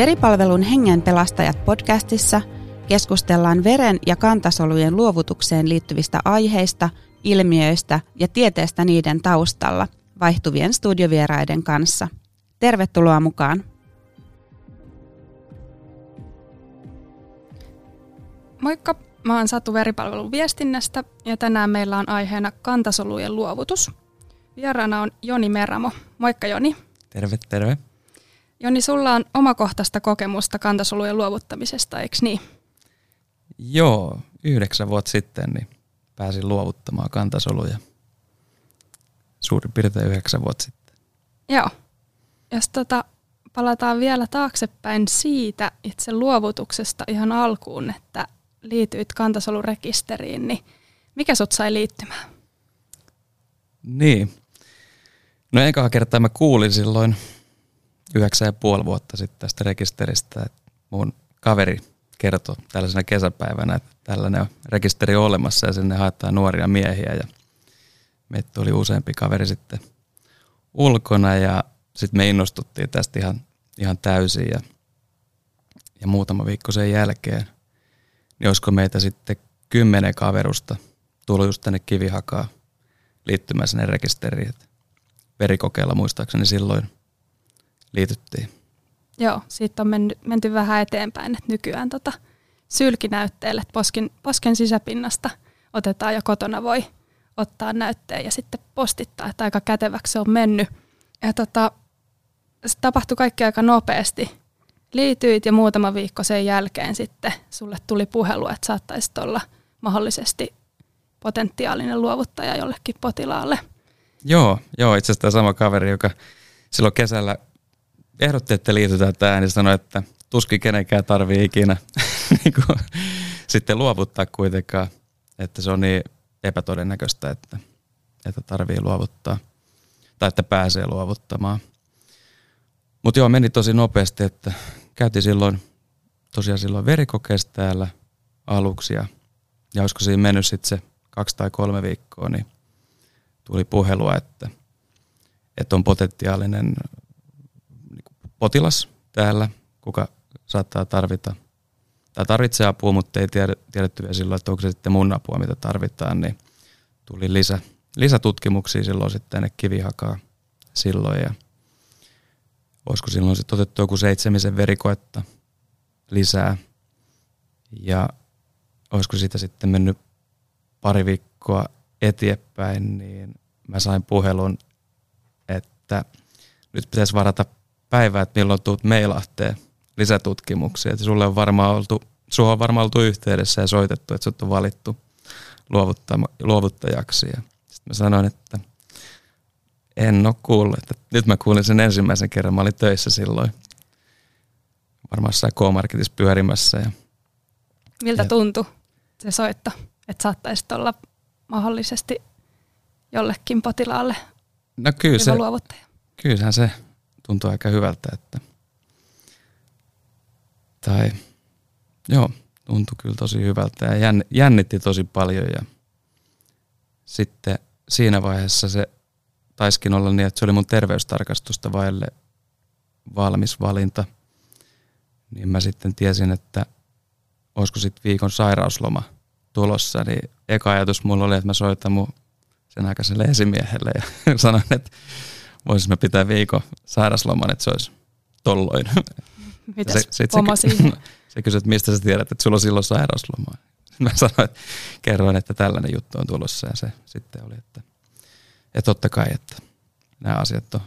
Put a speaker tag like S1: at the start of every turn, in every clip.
S1: Veripalvelun Hengen pelastajat podcastissa keskustellaan veren ja kantasolujen luovutukseen liittyvistä aiheista, ilmiöistä ja tieteestä niiden taustalla vaihtuvien studiovieraiden kanssa. Tervetuloa mukaan!
S2: Moikka, mä oon Satu Veripalvelun viestinnästä ja tänään meillä on aiheena kantasolujen luovutus. Vieraana on Joni Meramo. Moikka Joni.
S3: Terve, terve.
S2: Joni, sulla on omakohtaista kokemusta kantasolujen luovuttamisesta, eikö niin?
S3: Joo, yhdeksän vuotta sitten niin pääsin luovuttamaan kantasoluja. Suurin piirtein yhdeksän vuotta sitten.
S2: Joo. Jos tota, palataan vielä taaksepäin siitä itse luovutuksesta ihan alkuun, että liityit kantasolurekisteriin, niin mikä sut sai liittymään?
S3: Niin. No enkä kertaa mä kuulin silloin yhdeksän ja puoli vuotta sitten tästä rekisteristä, että mun kaveri kertoi tällaisena kesäpäivänä, että tällainen rekisteri on olemassa ja sinne haetaan nuoria miehiä ja meitä tuli useampi kaveri sitten ulkona ja sitten me innostuttiin tästä ihan, ihan täysin ja, ja muutama viikko sen jälkeen, niin olisiko meitä sitten kymmenen kaverusta tullut just tänne Kivihakaa liittymään sinne rekisteriin. Verikokeilla muistaakseni silloin liityttiin.
S2: Joo, siitä on mennyt, menty vähän eteenpäin, että nykyään tota sylkinäytteelle poskin, posken sisäpinnasta otetaan ja kotona voi ottaa näytteen ja sitten postittaa, että aika käteväksi se on mennyt. Ja tota, se tapahtui kaikki aika nopeasti. Liityit ja muutama viikko sen jälkeen sitten sulle tuli puhelu, että saattaisit olla mahdollisesti potentiaalinen luovuttaja jollekin potilaalle.
S3: Joo, joo itse asiassa tämä sama kaveri, joka silloin kesällä ehdotti, että liitytään tähän, niin sanoi, että tuskin kenenkään tarvii ikinä niin sitten luovuttaa kuitenkaan, että se on niin epätodennäköistä, että, että tarvii luovuttaa tai että pääsee luovuttamaan. Mutta joo, meni tosi nopeasti, että käytiin silloin tosiaan silloin verikokeessa täällä aluksi ja, ja olisiko siinä mennyt sitten se kaksi tai kolme viikkoa, niin tuli puhelua, että, että on potentiaalinen potilas täällä, kuka saattaa tarvita tai tarvitsee apua, mutta ei tiedetty vielä silloin, että onko se sitten mun apua, mitä tarvitaan, niin tuli lisä, lisätutkimuksia silloin sitten tänne kivihakaa silloin ja olisiko silloin sitten otettu joku seitsemisen verikoetta lisää ja olisiko siitä sitten mennyt pari viikkoa eteenpäin, niin mä sain puhelun, että nyt pitäisi varata päivää, että milloin tuut meilahteen lisätutkimuksia. Että sulle on varmaan oltu, sulla on varmaan oltu yhteydessä ja soitettu, että sut on valittu luovuttajaksi. Ja sitten mä sanoin, että en ole kuullut. Että nyt mä kuulin sen ensimmäisen kerran. Mä olin töissä silloin. Varmaan jossain K-Marketissa pyörimässä. Ja,
S2: Miltä ja, tuntui se soitto, että saattaisit olla mahdollisesti jollekin potilaalle
S3: no kyllä se,
S2: luovuttaja?
S3: Kyllähän se tuntuu aika hyvältä, että tai joo, tuntui kyllä tosi hyvältä ja jännitti tosi paljon ja sitten siinä vaiheessa se taiskin olla niin, että se oli mun terveystarkastusta vaille valmis valinta, niin mä sitten tiesin, että olisiko sitten viikon sairausloma tulossa, niin eka ajatus mulla oli, että mä soitan mun sen aikaiselle esimiehelle ja sanoin, että voisin mä pitää viikon sairasloman, että se olisi tolloin.
S2: Mitäs se, se, se,
S3: se kysyi, että mistä sä tiedät, että sulla on silloin sairausloma. Mä sanoin, että kerroin, että tällainen juttu on tulossa ja se sitten oli, että, että totta kai, että nämä asiat on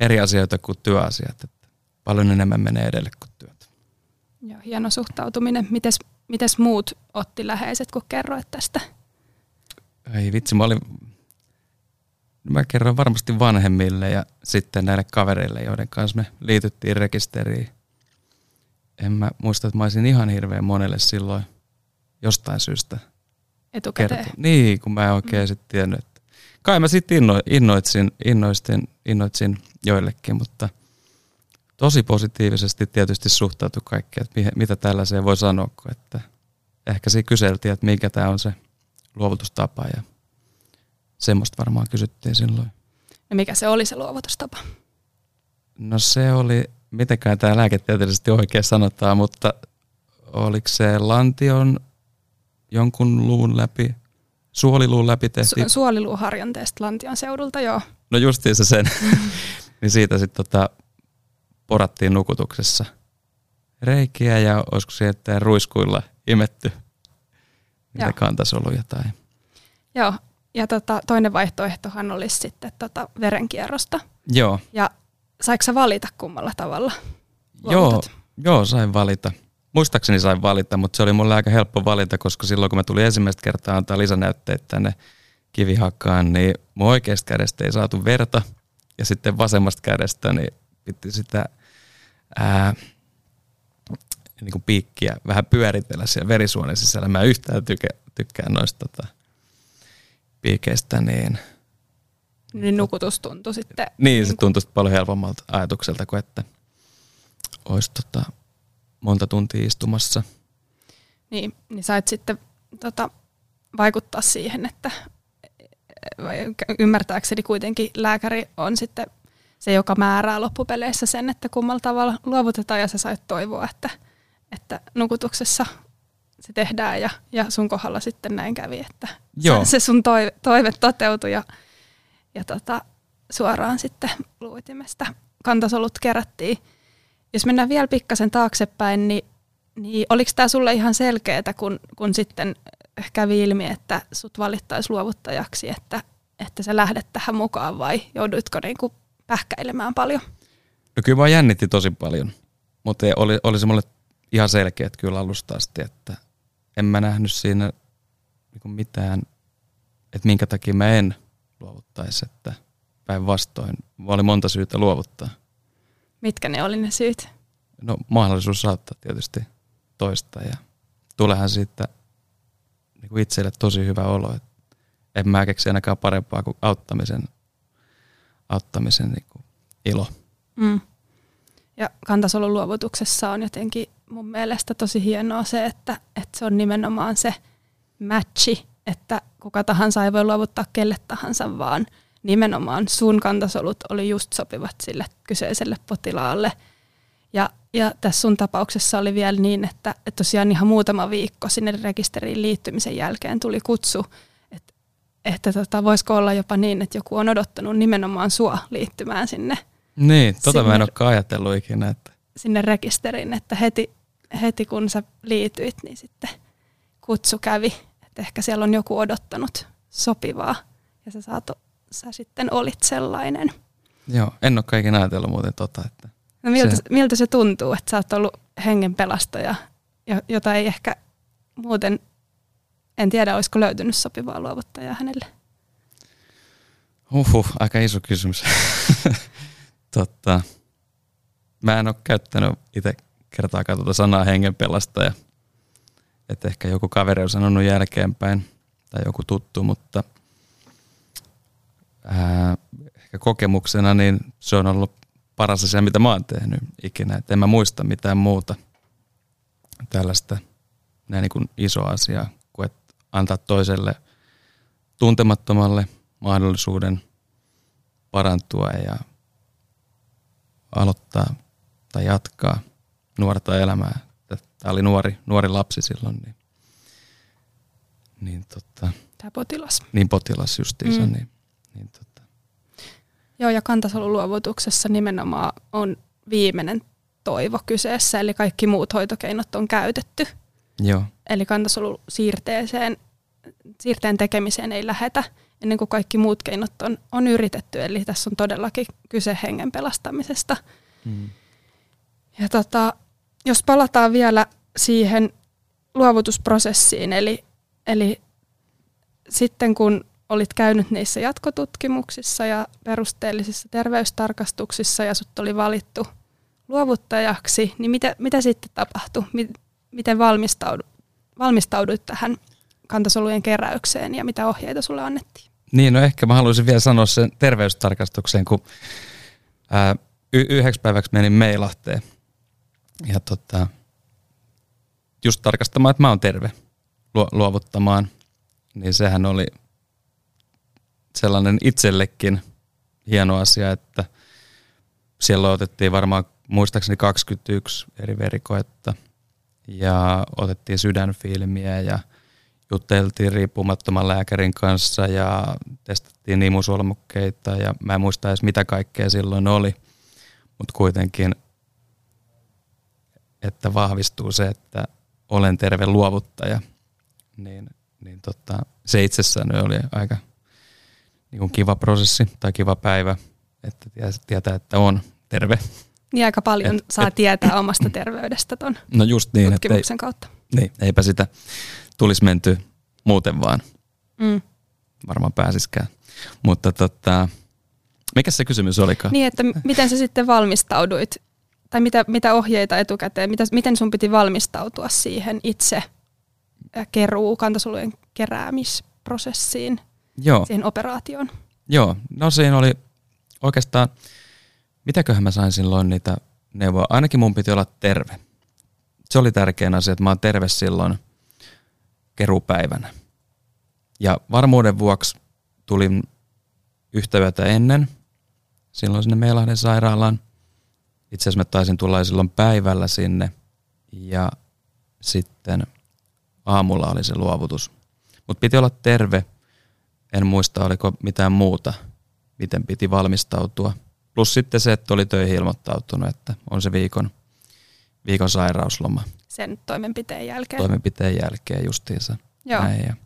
S3: eri asioita kuin työasiat, että paljon enemmän menee edelle kuin työt.
S2: Joo, hieno suhtautuminen. Mites, mites muut otti läheiset, kun kerroit tästä?
S3: Ei vitsi, mä olin Mä kerron varmasti vanhemmille ja sitten näille kavereille, joiden kanssa me liityttiin rekisteriin. En mä muista, että mä olisin ihan hirveän monelle silloin jostain syystä
S2: Etukäteen.
S3: Kerto. Niin, kun mä en oikein mm. sitten tiennyt. Että kai mä sitten inno, innoitsin, innoistin, innoitsin joillekin, mutta tosi positiivisesti tietysti suhtautui kaikki, että mitä tällaiseen voi sanoa, että ehkä siinä kyseltiin, että mikä tämä on se luovutustapa ja Semmoista varmaan kysyttiin silloin.
S2: Ja mikä se oli se luovutustapa?
S3: No se oli mitenkään tämä lääketieteellisesti oikein sanotaan, mutta oliko se lantion jonkun luun läpi, suoliluun läpi tehtiin?
S2: Su- suoliluuharjanteesta lantion seudulta, joo.
S3: No justiinsa sen. niin siitä sitten tota, porattiin nukutuksessa reikiä ja olisiko sieltä ruiskuilla imetty niitä kantasoluja tai...
S2: Joo, ja tota, toinen vaihtoehtohan olisi sitten tota verenkierrosta.
S3: Joo.
S2: Ja saiko sä valita kummalla tavalla?
S3: Joo, joo, sain valita. Muistaakseni sain valita, mutta se oli mulle aika helppo valita, koska silloin kun mä tulin ensimmäistä kertaa antaa lisänäytteet tänne kivihakkaan, niin mun oikeasta kädestä ei saatu verta ja sitten vasemmasta kädestä niin piti sitä ää, niin kuin piikkiä vähän pyöritellä siellä verisuonen sisällä. Mä yhtään tykä, tykkään noista tota, piikeistä, niin...
S2: Niin nukutus tuntui sitten...
S3: Niin, se tuntui paljon helpommalta ajatukselta kuin että olisi tota, monta tuntia istumassa.
S2: Niin, niin sait sitten tota, vaikuttaa siihen, että ymmärtääkseni kuitenkin lääkäri on sitten se, joka määrää loppupeleissä sen, että kummalla tavalla luovutetaan ja sä sait toivoa, että, että nukutuksessa se tehdään ja, ja sun kohdalla sitten näin kävi, että Joo. Se, se sun toive, toive toteutui ja, ja tota, suoraan sitten luuitimestä kantasolut kerättiin. Jos mennään vielä pikkasen taaksepäin, niin, niin oliko tämä sulle ihan selkeää, kun, kun sitten kävi ilmi, että sut valittaisi luovuttajaksi, että, että sä lähdet tähän mukaan vai jouduitko niinku pähkäilemään paljon?
S3: No kyllä mä jännitti tosi paljon, mutta oli, oli se mulle ihan selkeä, että kyllä alusta asti, että en mä nähnyt siinä niinku mitään, että minkä takia mä en luovuttaisi, että päinvastoin oli monta syytä luovuttaa.
S2: Mitkä ne oli ne syyt?
S3: No mahdollisuus saattaa tietysti toista ja tulehan siitä niin kuin itselle tosi hyvä olo. Että en mä keksi ainakaan parempaa kuin auttamisen, auttamisen niin kuin ilo.
S2: Mm. Ja kantasolun luovutuksessa on jotenkin mun mielestä tosi hienoa se, että, että se on nimenomaan se matchi, että kuka tahansa ei voi luovuttaa kelle tahansa, vaan nimenomaan sun kantasolut oli just sopivat sille kyseiselle potilaalle. Ja, ja tässä sun tapauksessa oli vielä niin, että, että tosiaan ihan muutama viikko sinne rekisteriin liittymisen jälkeen tuli kutsu, että, että tota, voisiko olla jopa niin, että joku on odottanut nimenomaan sua liittymään sinne.
S3: Niin, tota sinne, mä en olekaan ajatellut ikinä. Että.
S2: Sinne rekisteriin, että heti, heti kun sä liityit, niin sitten kutsu kävi. Että ehkä siellä on joku odottanut sopivaa ja sä, saat, sä sitten olit sellainen.
S3: Joo, en ole kaiken ajatellut muuten tota, että
S2: No miltä se, miltä se tuntuu, että sä oot ollut hengen pelastaja, jota ei ehkä muuten, en tiedä olisiko löytynyt sopivaa luovuttajaa hänelle?
S3: Uhuh, aika iso kysymys. Totta. Mä en ole käyttänyt itse kertaakaan tuota sanaa hengenpelastaja. Että ehkä joku kaveri on sanonut jälkeenpäin tai joku tuttu, mutta ää, ehkä kokemuksena niin se on ollut paras asia, mitä mä oon tehnyt ikinä. Et en mä muista mitään muuta tällaista näin niin kuin iso asia kuin että antaa toiselle tuntemattomalle mahdollisuuden parantua ja aloittaa tai jatkaa nuorta elämää. Tämä oli nuori, nuori lapsi silloin, niin, niin tota,
S2: Tämä potilas.
S3: Niin potilas justiinsa, mm. niin, niin tota,
S2: Joo, ja kantasoluluovutuksessa nimenomaan on viimeinen toivo kyseessä, eli kaikki muut hoitokeinot on käytetty.
S3: Joo.
S2: Eli kantasolun-siirteeseen, siirteen tekemiseen ei lähetä ennen kuin kaikki muut keinot on, on yritetty. Eli tässä on todellakin kyse hengen pelastamisesta. Mm. Ja tota, jos palataan vielä siihen luovutusprosessiin, eli, eli sitten kun olit käynyt niissä jatkotutkimuksissa ja perusteellisissa terveystarkastuksissa ja sut oli valittu luovuttajaksi, niin mitä, mitä sitten tapahtui? Miten valmistaudu, valmistauduit tähän kantasolujen keräykseen ja mitä ohjeita sulle annettiin?
S3: Niin, no ehkä mä haluaisin vielä sanoa sen terveystarkastukseen, kun ää, y- yhdeksi päiväksi menin Meilahteen ja tota, just tarkastamaan, että mä oon terve luovuttamaan, niin sehän oli sellainen itsellekin hieno asia, että siellä otettiin varmaan muistaakseni 21 eri verikoetta ja otettiin sydänfilmiä ja juteltiin riippumattoman lääkärin kanssa ja testattiin imusolmukkeita ja mä en muista edes mitä kaikkea silloin oli, mutta kuitenkin, että vahvistuu se, että olen terve luovuttaja, niin, niin tota, se itsessään oli aika niin kuin kiva prosessi tai kiva päivä, että tietää, että on terve.
S2: Niin aika paljon et, saa et, tietää omasta terveydestä tuon
S3: no just niin,
S2: tutkimuksen ei, kautta.
S3: Niin, eipä sitä tulisi menty muuten vaan.
S2: Mm.
S3: Varmaan pääsiskään. Mutta tota, mikä se kysymys olikaan?
S2: Niin, että miten sä sitten valmistauduit, tai mitä, mitä ohjeita etukäteen, mitä, miten sun piti valmistautua siihen itse keruu, kantasolujen keräämisprosessiin,
S3: Joo.
S2: siihen operaatioon?
S3: Joo, no siinä oli oikeastaan, mitäköhän mä sain silloin niitä neuvoa. Ainakin mun piti olla terve. Se oli tärkein asia, että mä oon terve silloin kerupäivänä. Ja varmuuden vuoksi tulin yhtä yötä ennen silloin sinne Meilahden sairaalaan. Itse asiassa mä taisin tulla silloin päivällä sinne ja sitten aamulla oli se luovutus. Mutta piti olla terve. En muista, oliko mitään muuta, miten piti valmistautua. Plus sitten se, että oli töihin ilmoittautunut, että on se viikon, viikon sairausloma.
S2: Sen toimenpiteen jälkeen.
S3: Toimenpiteen jälkeen justiinsa.
S2: Joo.
S3: Näin, ja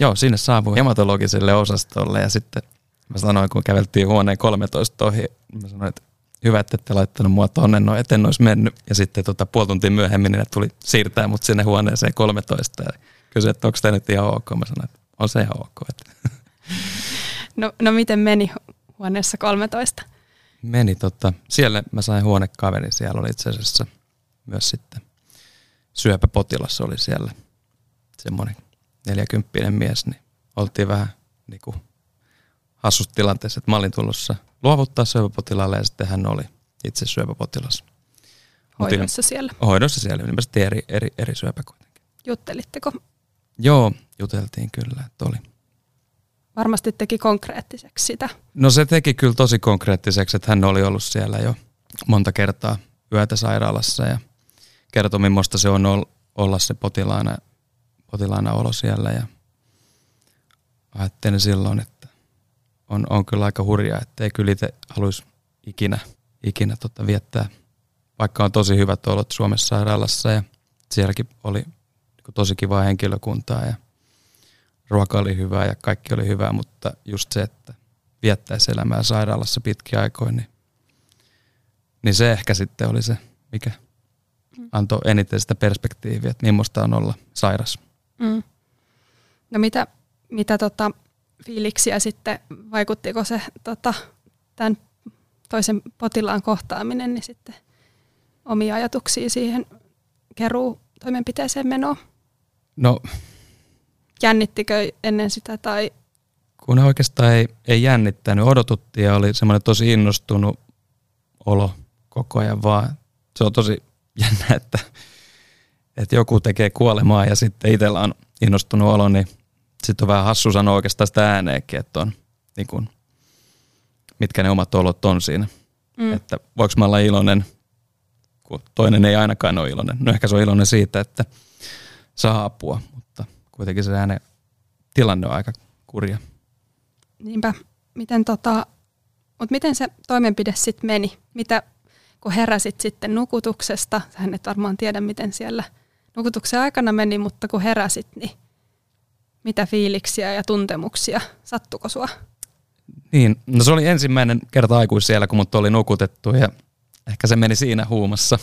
S3: Joo, sinne saavui hematologiselle osastolle ja sitten mä sanoin, kun käveltiin huoneen 13 ohi, mä sanoin, että hyvä, että ette laittanut mua tonne, no eten olisi mennyt. Ja sitten tota, puoli tuntia myöhemmin niin tuli siirtää mut sinne huoneeseen 13 ja kysyi, että onko tämä nyt ihan ok. Mä sanoin, että on se ihan ok.
S2: No, no miten meni huoneessa 13?
S3: Meni tota, siellä mä sain huonekaveri, siellä oli itse asiassa myös sitten syöpäpotilas oli siellä semmoinen 40 mies, niin oltiin vähän niin kuin hassussa tilanteessa, että mä olin tulossa luovuttaa syöpäpotilaalle ja sitten hän oli itse syöpäpotilas.
S2: Hoidossa siellä?
S3: Hoidossa siellä, ilmeisesti eri, eri, eri syöpä kuitenkin.
S2: Juttelitteko?
S3: Joo, juteltiin kyllä, että oli.
S2: Varmasti teki konkreettiseksi sitä.
S3: No se teki kyllä tosi konkreettiseksi, että hän oli ollut siellä jo monta kertaa yötä sairaalassa ja kertoi, millaista se on olla se potilaana potilaana olo siellä ja ajattelin silloin, että on, on kyllä aika hurjaa, että ei kyllä itse haluaisi ikinä, ikinä tota viettää, vaikka on tosi hyvät olot Suomessa sairaalassa ja sielläkin oli niin tosi kivaa henkilökuntaa ja ruoka oli hyvää ja kaikki oli hyvää, mutta just se, että viettäisi elämää sairaalassa pitkiä aikoja, niin, niin se ehkä sitten oli se, mikä mm. antoi eniten sitä perspektiiviä, että millaista on olla sairas.
S2: Mm. No mitä, mitä tota, fiiliksiä sitten, vaikuttiko se tota, tämän toisen potilaan kohtaaminen, niin sitten omia ajatuksia siihen keruu toimenpiteeseen menoon?
S3: No.
S2: Jännittikö ennen sitä tai?
S3: Kun oikeastaan ei, ei jännittänyt, odotuttiin ja oli semmoinen tosi innostunut olo koko ajan vaan. Se on tosi jännä, että että joku tekee kuolemaa ja sitten itsellä on innostunut olo, niin sitten on vähän hassu sanoa oikeastaan sitä ääneenkin, että on niin kuin, mitkä ne omat olot on siinä. Mm. Että voiko mä olla iloinen, kun toinen ei ainakaan ole iloinen. No ehkä se on iloinen siitä, että saa apua, mutta kuitenkin se äänen tilanne on aika kurja.
S2: Niinpä. Miten, tota, mut miten se toimenpide sitten meni? Mitä, kun heräsit sitten nukutuksesta, sähän et varmaan tiedä, miten siellä – nukutuksen aikana meni, mutta kun heräsit, niin mitä fiiliksiä ja tuntemuksia, sattuko sua?
S3: Niin, no se oli ensimmäinen kerta aikuis siellä, kun mut oli nukutettu ja ehkä se meni siinä huumassa,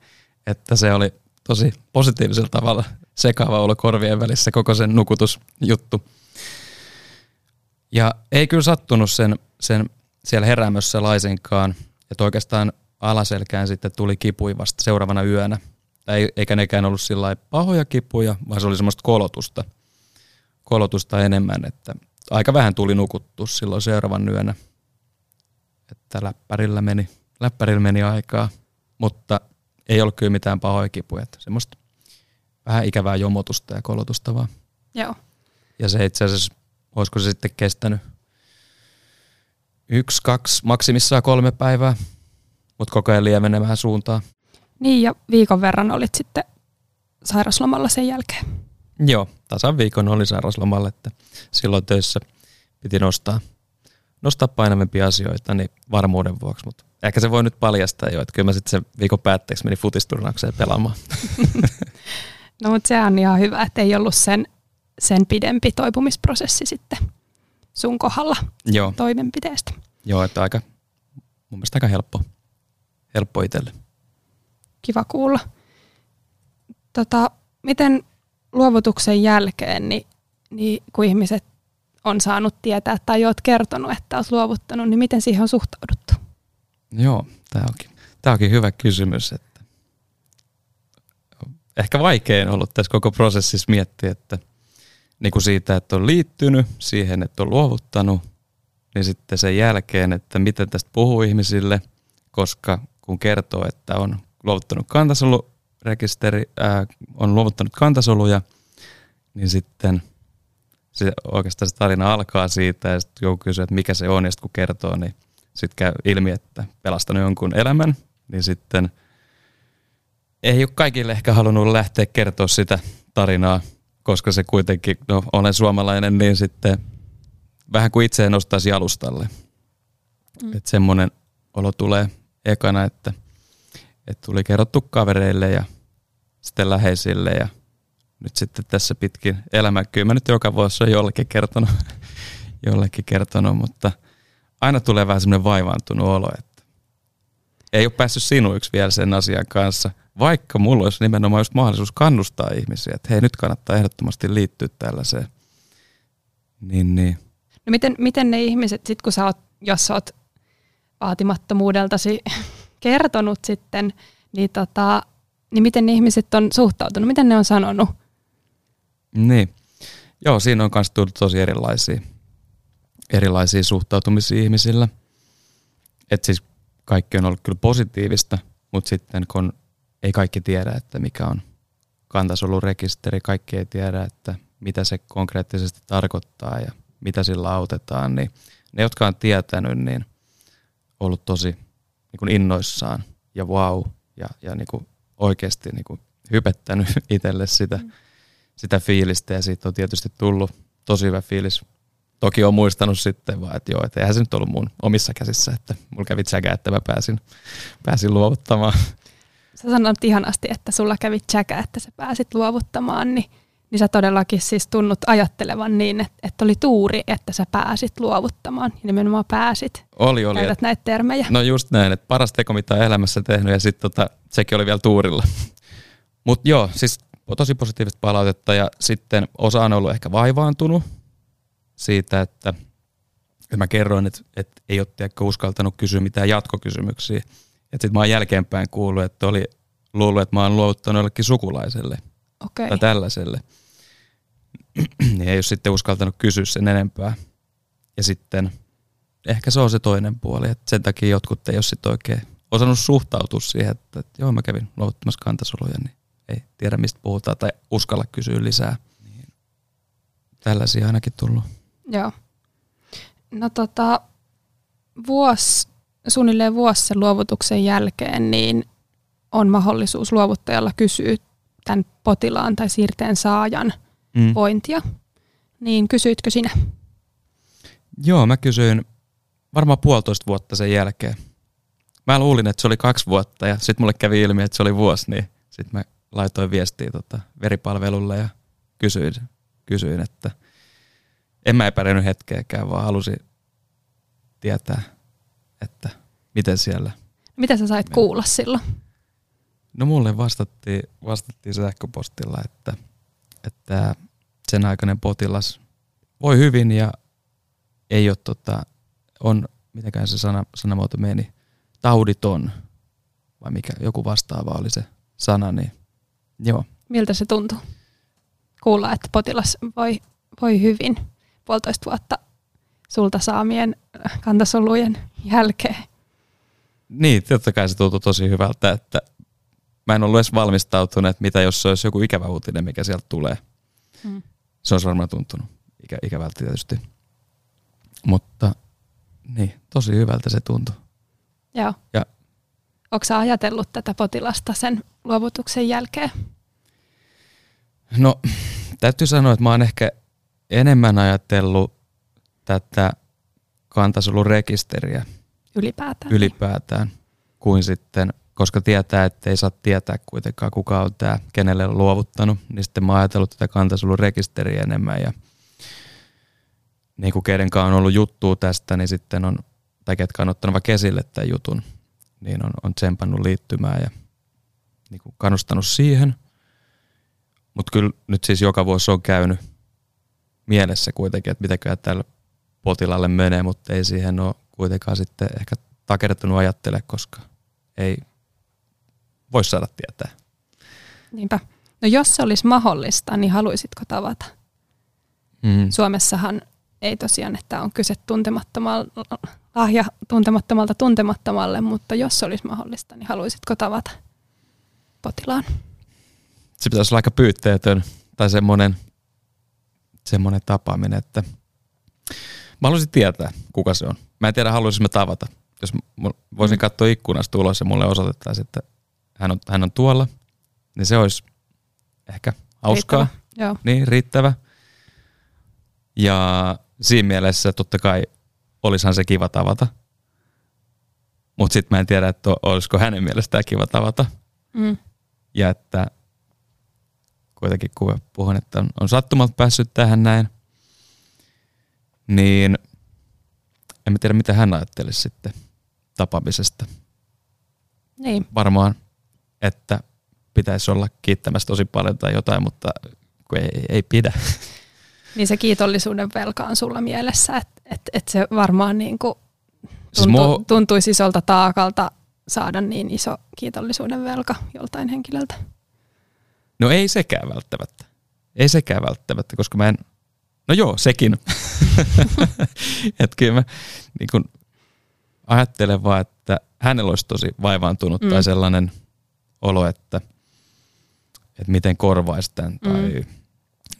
S3: että se oli tosi positiivisella tavalla sekaava olo korvien välissä koko sen nukutusjuttu. Ja ei kyllä sattunut sen, sen siellä heräämössä laisinkaan, että oikeastaan alaselkään sitten tuli kipui vasta seuraavana yönä – ei, eikä nekään ollut sillä pahoja kipuja, vaan se oli semmoista kolotusta, kolotusta enemmän, että aika vähän tuli nukuttu silloin seuraavan yönä, että läppärillä meni, läppärillä meni aikaa, mutta ei ollut kyllä mitään pahoja kipuja, että semmoista vähän ikävää jomotusta ja kolotusta vaan.
S2: Joo.
S3: Ja se itse asiassa, olisiko se sitten kestänyt yksi, kaksi, maksimissaan kolme päivää, mutta koko ajan lievenemään suuntaan.
S2: Niin ja viikon verran olit sitten sairaslomalla sen jälkeen.
S3: Joo, tasan viikon oli sairauslomalla, että silloin töissä piti nostaa, nostaa painavempia asioita niin varmuuden vuoksi, mutta ehkä se voi nyt paljastaa jo, että kyllä mä sitten sen viikon päätteeksi meni futisturnaukseen pelaamaan.
S2: no mutta se on ihan hyvä, että ei ollut sen, sen pidempi toipumisprosessi sitten sun kohdalla
S3: Joo.
S2: toimenpiteestä.
S3: Joo, että aika, mun mielestä aika helppo, helppo itselle.
S2: Kiva kuulla. Tota, miten luovutuksen jälkeen, niin, niin kun ihmiset on saanut tietää tai olet kertonut, että olet luovuttanut, niin miten siihen on suhtauduttu?
S3: Joo, tämä onkin, tämä onkin hyvä kysymys. Että ehkä vaikein ollut tässä koko prosessissa miettiä, että niin kuin siitä, että on liittynyt siihen, että on luovuttanut, niin sitten sen jälkeen, että miten tästä puhuu ihmisille, koska kun kertoo, että on luovuttanut kantasolurekisteri, ää, on luovuttanut kantasoluja, niin sitten se, oikeastaan se tarina alkaa siitä ja sitten joku kysyy, että mikä se on ja sitten kun kertoo, niin sitten käy ilmi, että pelastanut jonkun elämän, niin sitten ei ole kaikille ehkä halunnut lähteä kertoa sitä tarinaa, koska se kuitenkin, no olen suomalainen, niin sitten vähän kuin itse nostaisi alustalle. Mm. Että semmoinen olo tulee ekana, että, että tuli kerrottu kavereille ja sitten läheisille ja nyt sitten tässä pitkin elämää. Kyllä mä nyt joka vuosi on jollekin kertonut, jollekin kertonut, mutta aina tulee vähän semmoinen vaivaantunut olo, että ei ole päässyt sinuiksi vielä sen asian kanssa, vaikka mulla olisi nimenomaan just mahdollisuus kannustaa ihmisiä, että hei nyt kannattaa ehdottomasti liittyä tällaiseen. Niin, niin.
S2: No miten, miten ne ihmiset, sit kun sä oot, jos sä oot vaatimattomuudeltasi kertonut sitten, niin, tota, niin miten ihmiset on suhtautunut, miten ne on sanonut?
S3: Niin. Joo, siinä on myös tullut tosi erilaisia, erilaisia suhtautumisia ihmisillä. Että siis kaikki on ollut kyllä positiivista, mutta sitten kun ei kaikki tiedä, että mikä on kantasolurekisteri, kaikki ei tiedä, että mitä se konkreettisesti tarkoittaa ja mitä sillä autetaan, niin ne, jotka on tietänyt, niin ollut tosi niin kuin innoissaan ja wow ja, ja niin kuin oikeasti niin kuin hypettänyt itselle sitä, mm. sitä fiilistä ja siitä on tietysti tullut tosi hyvä fiilis. Toki on muistanut sitten vaan, että joo, että eihän se nyt ollut mun omissa käsissä, että mulla kävi tsäkä, että mä pääsin, pääsin luovuttamaan.
S2: Sä sanoit ihanasti, että sulla kävi tsäkä, että sä pääsit luovuttamaan, niin niin sä todellakin siis tunnut ajattelevan niin, että, että oli tuuri, että sä pääsit luovuttamaan ja nimenomaan pääsit.
S3: Oli, oli.
S2: Käytät näitä termejä.
S3: No just näin, että paras teko, mitä on elämässä tehnyt ja sitten tota, sekin oli vielä tuurilla. Mutta joo, siis tosi positiivista palautetta ja sitten osa on ollut ehkä vaivaantunut siitä, että, että mä kerroin, että, että ei ole uskaltanut kysyä mitään jatkokysymyksiä. Että sitten mä oon jälkeenpäin kuullut, että oli luullut, että mä oon luovuttanut jollekin sukulaiselle
S2: okay.
S3: tai tällaiselle. Niin ei ole sitten uskaltanut kysyä sen enempää. Ja sitten ehkä se on se toinen puoli, että sen takia jotkut ei ole sitten oikein osannut suhtautua siihen, että, että joo mä kävin luovuttamassa kantasoluja, niin ei tiedä mistä puhutaan tai uskalla kysyä lisää. Niin tällaisia ainakin tullut.
S2: Joo. No tota, vuosi, suunnilleen vuosi sen luovutuksen jälkeen, niin on mahdollisuus luovuttajalla kysyä tämän potilaan tai siirteen saajan mm. vointia. Niin kysyitkö sinä?
S3: Joo, mä kysyin varmaan puolitoista vuotta sen jälkeen. Mä luulin, että se oli kaksi vuotta ja sitten mulle kävi ilmi, että se oli vuosi, niin sitten mä laitoin viestiä tota veripalvelulle ja kysyin, kysyin, että en mä epäröinyt hetkeäkään, vaan halusin tietää, että miten siellä.
S2: Mitä sä sait kuulla silloin?
S3: No mulle vastattiin, vastattiin sähköpostilla, että, että sen aikainen potilas voi hyvin ja ei ole tota, on, mitäkään se sana, sanamuoto meni, tauditon, vai mikä, joku vastaava oli se sana, niin joo.
S2: Miltä se tuntuu kuulla, että potilas voi, voi hyvin puolitoista vuotta sulta saamien kantasolujen jälkeen?
S3: Niin, totta kai se tuntuu tosi hyvältä, että mä en ollut edes valmistautunut, että mitä jos se olisi joku ikävä uutinen, mikä sieltä tulee. Mm. Se olisi varmaan tuntunut ikä, ikävältä tietysti. Mutta niin, tosi hyvältä se tuntui.
S2: Joo.
S3: Ja
S2: Onko sä ajatellut tätä potilasta sen luovutuksen jälkeen?
S3: No, täytyy sanoa, että mä oon ehkä enemmän ajatellut tätä kantasolurekisteriä
S2: ylipäätään.
S3: ylipäätään kuin sitten, koska tietää, että ei saa tietää kuitenkaan kuka on tämä, kenelle on luovuttanut, niin sitten mä oon ajatellut tätä kantasolurekisteriä enemmän ja niin kuin kenenkaan on ollut juttua tästä, niin sitten on, tai ketkä on ottanut vaikka esille tämän jutun, niin on, on tsempannut liittymään ja niin kuin kannustanut siihen. Mutta kyllä nyt siis joka vuosi on käynyt mielessä kuitenkin, että mitäköhän tällä potilaalle menee, mutta ei siihen ole kuitenkaan sitten ehkä takertunut ajattele, koska ei voi saada tietää.
S2: Niinpä. No jos se olisi mahdollista, niin haluaisitko tavata?
S3: Mm.
S2: Suomessahan ei tosiaan, että on kyse tuntemattomalta, lahja tuntemattomalta tuntemattomalle, mutta jos se olisi mahdollista, niin haluaisitko tavata potilaan?
S3: Se pitäisi olla aika pyytteetön tai semmoinen, semmoinen tapaaminen, että mä haluaisin tietää, kuka se on. Mä en tiedä, haluaisin mä tavata. Jos voisin mm. katsoa ikkunasta ulos ja mulle osoitettaisiin, että hän on, hän on tuolla, niin se olisi ehkä hauskaa.
S2: Riittävä. Joo.
S3: Niin, riittävä. Ja siinä mielessä totta kai olisihan se kiva tavata. Mutta sitten mä en tiedä, että olisiko hänen mielestään kiva tavata.
S2: Mm.
S3: Ja että kuitenkin kun puhun, että on, on sattumalta päässyt tähän näin, niin en mä tiedä, mitä hän ajattelisi sitten tapaamisesta.
S2: Niin.
S3: Varmaan, että pitäisi olla kiittämässä tosi paljon tai jotain, mutta kun ei, ei pidä.
S2: Niin se kiitollisuuden velka on sulla mielessä, että et, et se varmaan niin kuin
S3: Siis
S2: tuntu,
S3: mua-
S2: tuntuisi isolta taakalta saada niin iso kiitollisuuden velka joltain henkilöltä.
S3: No ei sekään välttämättä. Ei sekään välttämättä, koska mä en... No joo, sekin. että kyllä mä niin kun ajattelen vaan, että hänellä olisi tosi vaivaantunut mm. tai sellainen olo, että, että miten korvaisi tämän tai mm.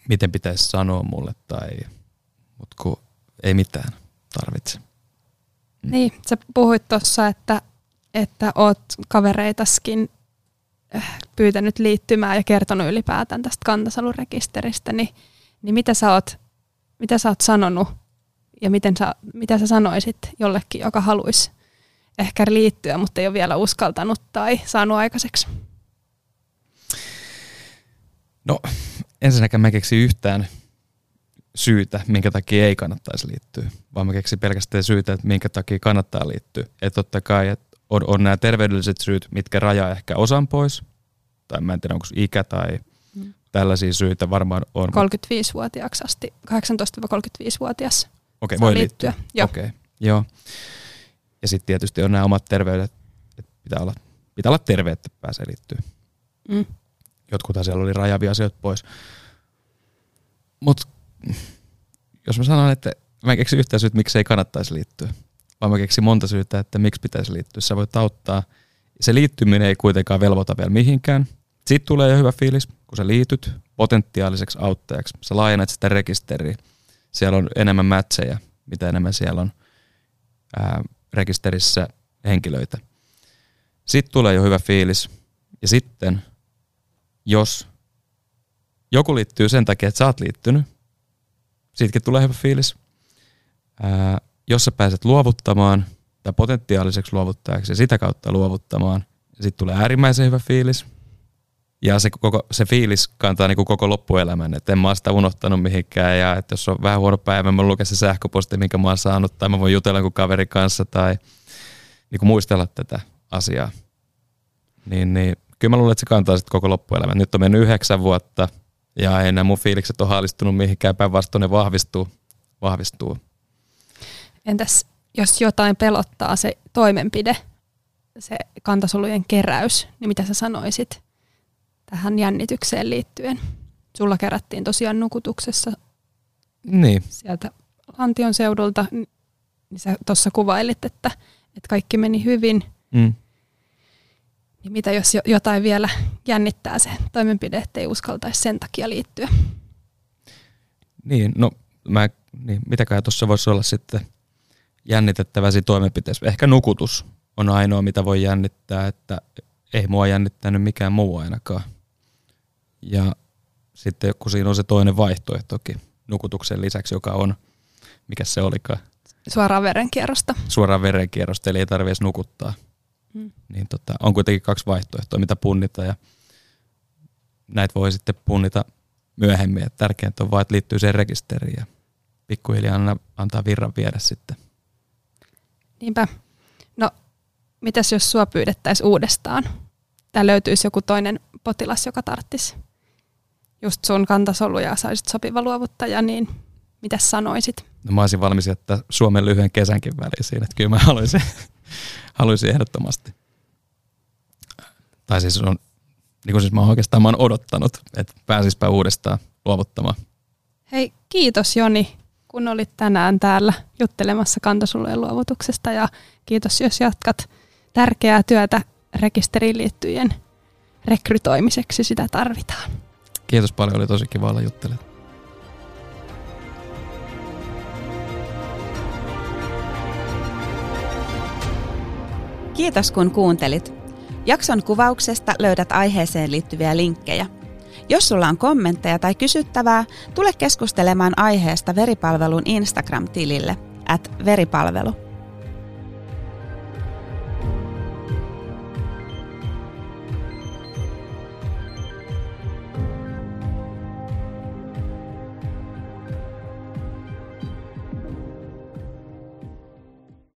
S3: miten pitäisi sanoa mulle tai... Mutta kun ei mitään tarvitse. Mm.
S2: Niin, sä puhuit tuossa, että, että oot kavereitaskin äh, pyytänyt liittymään ja kertonut ylipäätään tästä kantasalurekisteristä, niin, niin mitä, sä oot, mitä sä oot sanonut ja miten sä, mitä sä sanoisit jollekin, joka haluaisi ehkä liittyä, mutta ei ole vielä uskaltanut tai saanut aikaiseksi?
S3: No ensinnäkään mä en keksi yhtään syytä, minkä takia ei kannattaisi liittyä, vaan mä keksin pelkästään syytä, että minkä takia kannattaa liittyä. Että totta kai, että on, on nämä terveydelliset syyt, mitkä rajaa ehkä osan pois, tai mä en tiedä onko ikä tai
S2: Mm.
S3: tällaisia syitä varmaan on.
S2: 35-vuotiaaksi asti, 18-35-vuotias
S3: Okei,
S2: saa
S3: voi
S2: liittyä.
S3: liittyä.
S2: Joo.
S3: Okei, joo. Ja sitten tietysti on nämä omat terveydet, että pitää olla, pitää olla terve, että pääsee liittyä.
S2: Mm.
S3: Jotkut siellä oli rajavia asioita pois. Mutta jos mä sanon, että mä en keksi yhtään syytä, miksi ei kannattaisi liittyä, vaan mä keksin monta syytä, että miksi pitäisi liittyä. Sä voit auttaa. Se liittyminen ei kuitenkaan velvoita vielä mihinkään. Sitten tulee jo hyvä fiilis, kun sä liityt potentiaaliseksi auttajaksi. Sä laajennat sitä rekisteriä. Siellä on enemmän mätsejä, mitä enemmän siellä on ää, rekisterissä henkilöitä. Sitten tulee jo hyvä fiilis. Ja sitten, jos joku liittyy sen takia, että sä oot liittynyt, siitäkin tulee hyvä fiilis. Ää, jos sä pääset luovuttamaan tai potentiaaliseksi luovuttajaksi ja sitä kautta luovuttamaan, sitten tulee äärimmäisen hyvä fiilis. Ja se, koko, se fiilis kantaa niin kuin koko loppuelämän, että en mä sitä unohtanut mihinkään ja että jos on vähän huono päivä, mä lukea se sähköposti, minkä mä oon saanut tai mä voin jutella jonkun kaverin kanssa tai niin kuin muistella tätä asiaa. Niin, niin kyllä mä luulen, että se kantaa sitten koko loppuelämän. Nyt on mennyt yhdeksän vuotta ja enää mun fiilikset ole haalistunut mihinkään, päinvastoin ne vahvistuu. vahvistuu.
S2: Entäs jos jotain pelottaa se toimenpide, se kantasolujen keräys, niin mitä sä sanoisit tähän jännitykseen liittyen? Sulla kerättiin tosiaan nukutuksessa
S3: Niin,
S2: sieltä Lantion seudulta, niin sä tuossa kuvailit, että, että kaikki meni hyvin.
S3: mm.
S2: Niin mitä jos jo- jotain vielä jännittää se toimenpide, ettei uskaltaisi sen takia liittyä?
S3: Niin, no mä, niin, mitäkään tuossa voisi olla sitten jännitettävä siinä toimenpiteessä. Ehkä nukutus on ainoa, mitä voi jännittää, että ei mua jännittänyt mikään muu ainakaan. Ja sitten kun siinä on se toinen vaihtoehtokin nukutuksen lisäksi, joka on, mikä se olikaan?
S2: Suoraan verenkierrosta.
S3: Suoraan verenkierrosta, eli ei tarvitse nukuttaa. Hmm. Niin tota, on kuitenkin kaksi vaihtoehtoa, mitä punnita ja näitä voi sitten punnita myöhemmin. Et tärkeintä on vaan, että liittyy siihen rekisteriin ja pikkuhiljaa antaa virran viedä sitten.
S2: Niinpä. No, mitäs jos sua pyydettäisiin uudestaan? Tää löytyisi joku toinen potilas, joka tarttisi just sun kantasoluja ja saisit sopiva luovuttaja, niin mitä sanoisit?
S3: No mä olisin valmis jättää Suomen lyhyen kesänkin väliin siinä, että kyllä mä haluaisin, haluaisin ehdottomasti. Tai siis on, niin kuin siis mä oon oikeastaan mä oon odottanut, että pääsispä uudestaan luovuttamaan.
S2: Hei, kiitos Joni, kun olit tänään täällä juttelemassa kantasolujen luovutuksesta ja kiitos, jos jatkat tärkeää työtä rekisteriin liittyjen rekrytoimiseksi, sitä tarvitaan.
S3: Kiitos paljon, oli tosi kiva olla juttelemaan.
S1: Kiitos kun kuuntelit. Jakson kuvauksesta löydät aiheeseen liittyviä linkkejä. Jos sulla on kommentteja tai kysyttävää, tule keskustelemaan aiheesta veripalvelun Instagram-tilille at veripalvelu.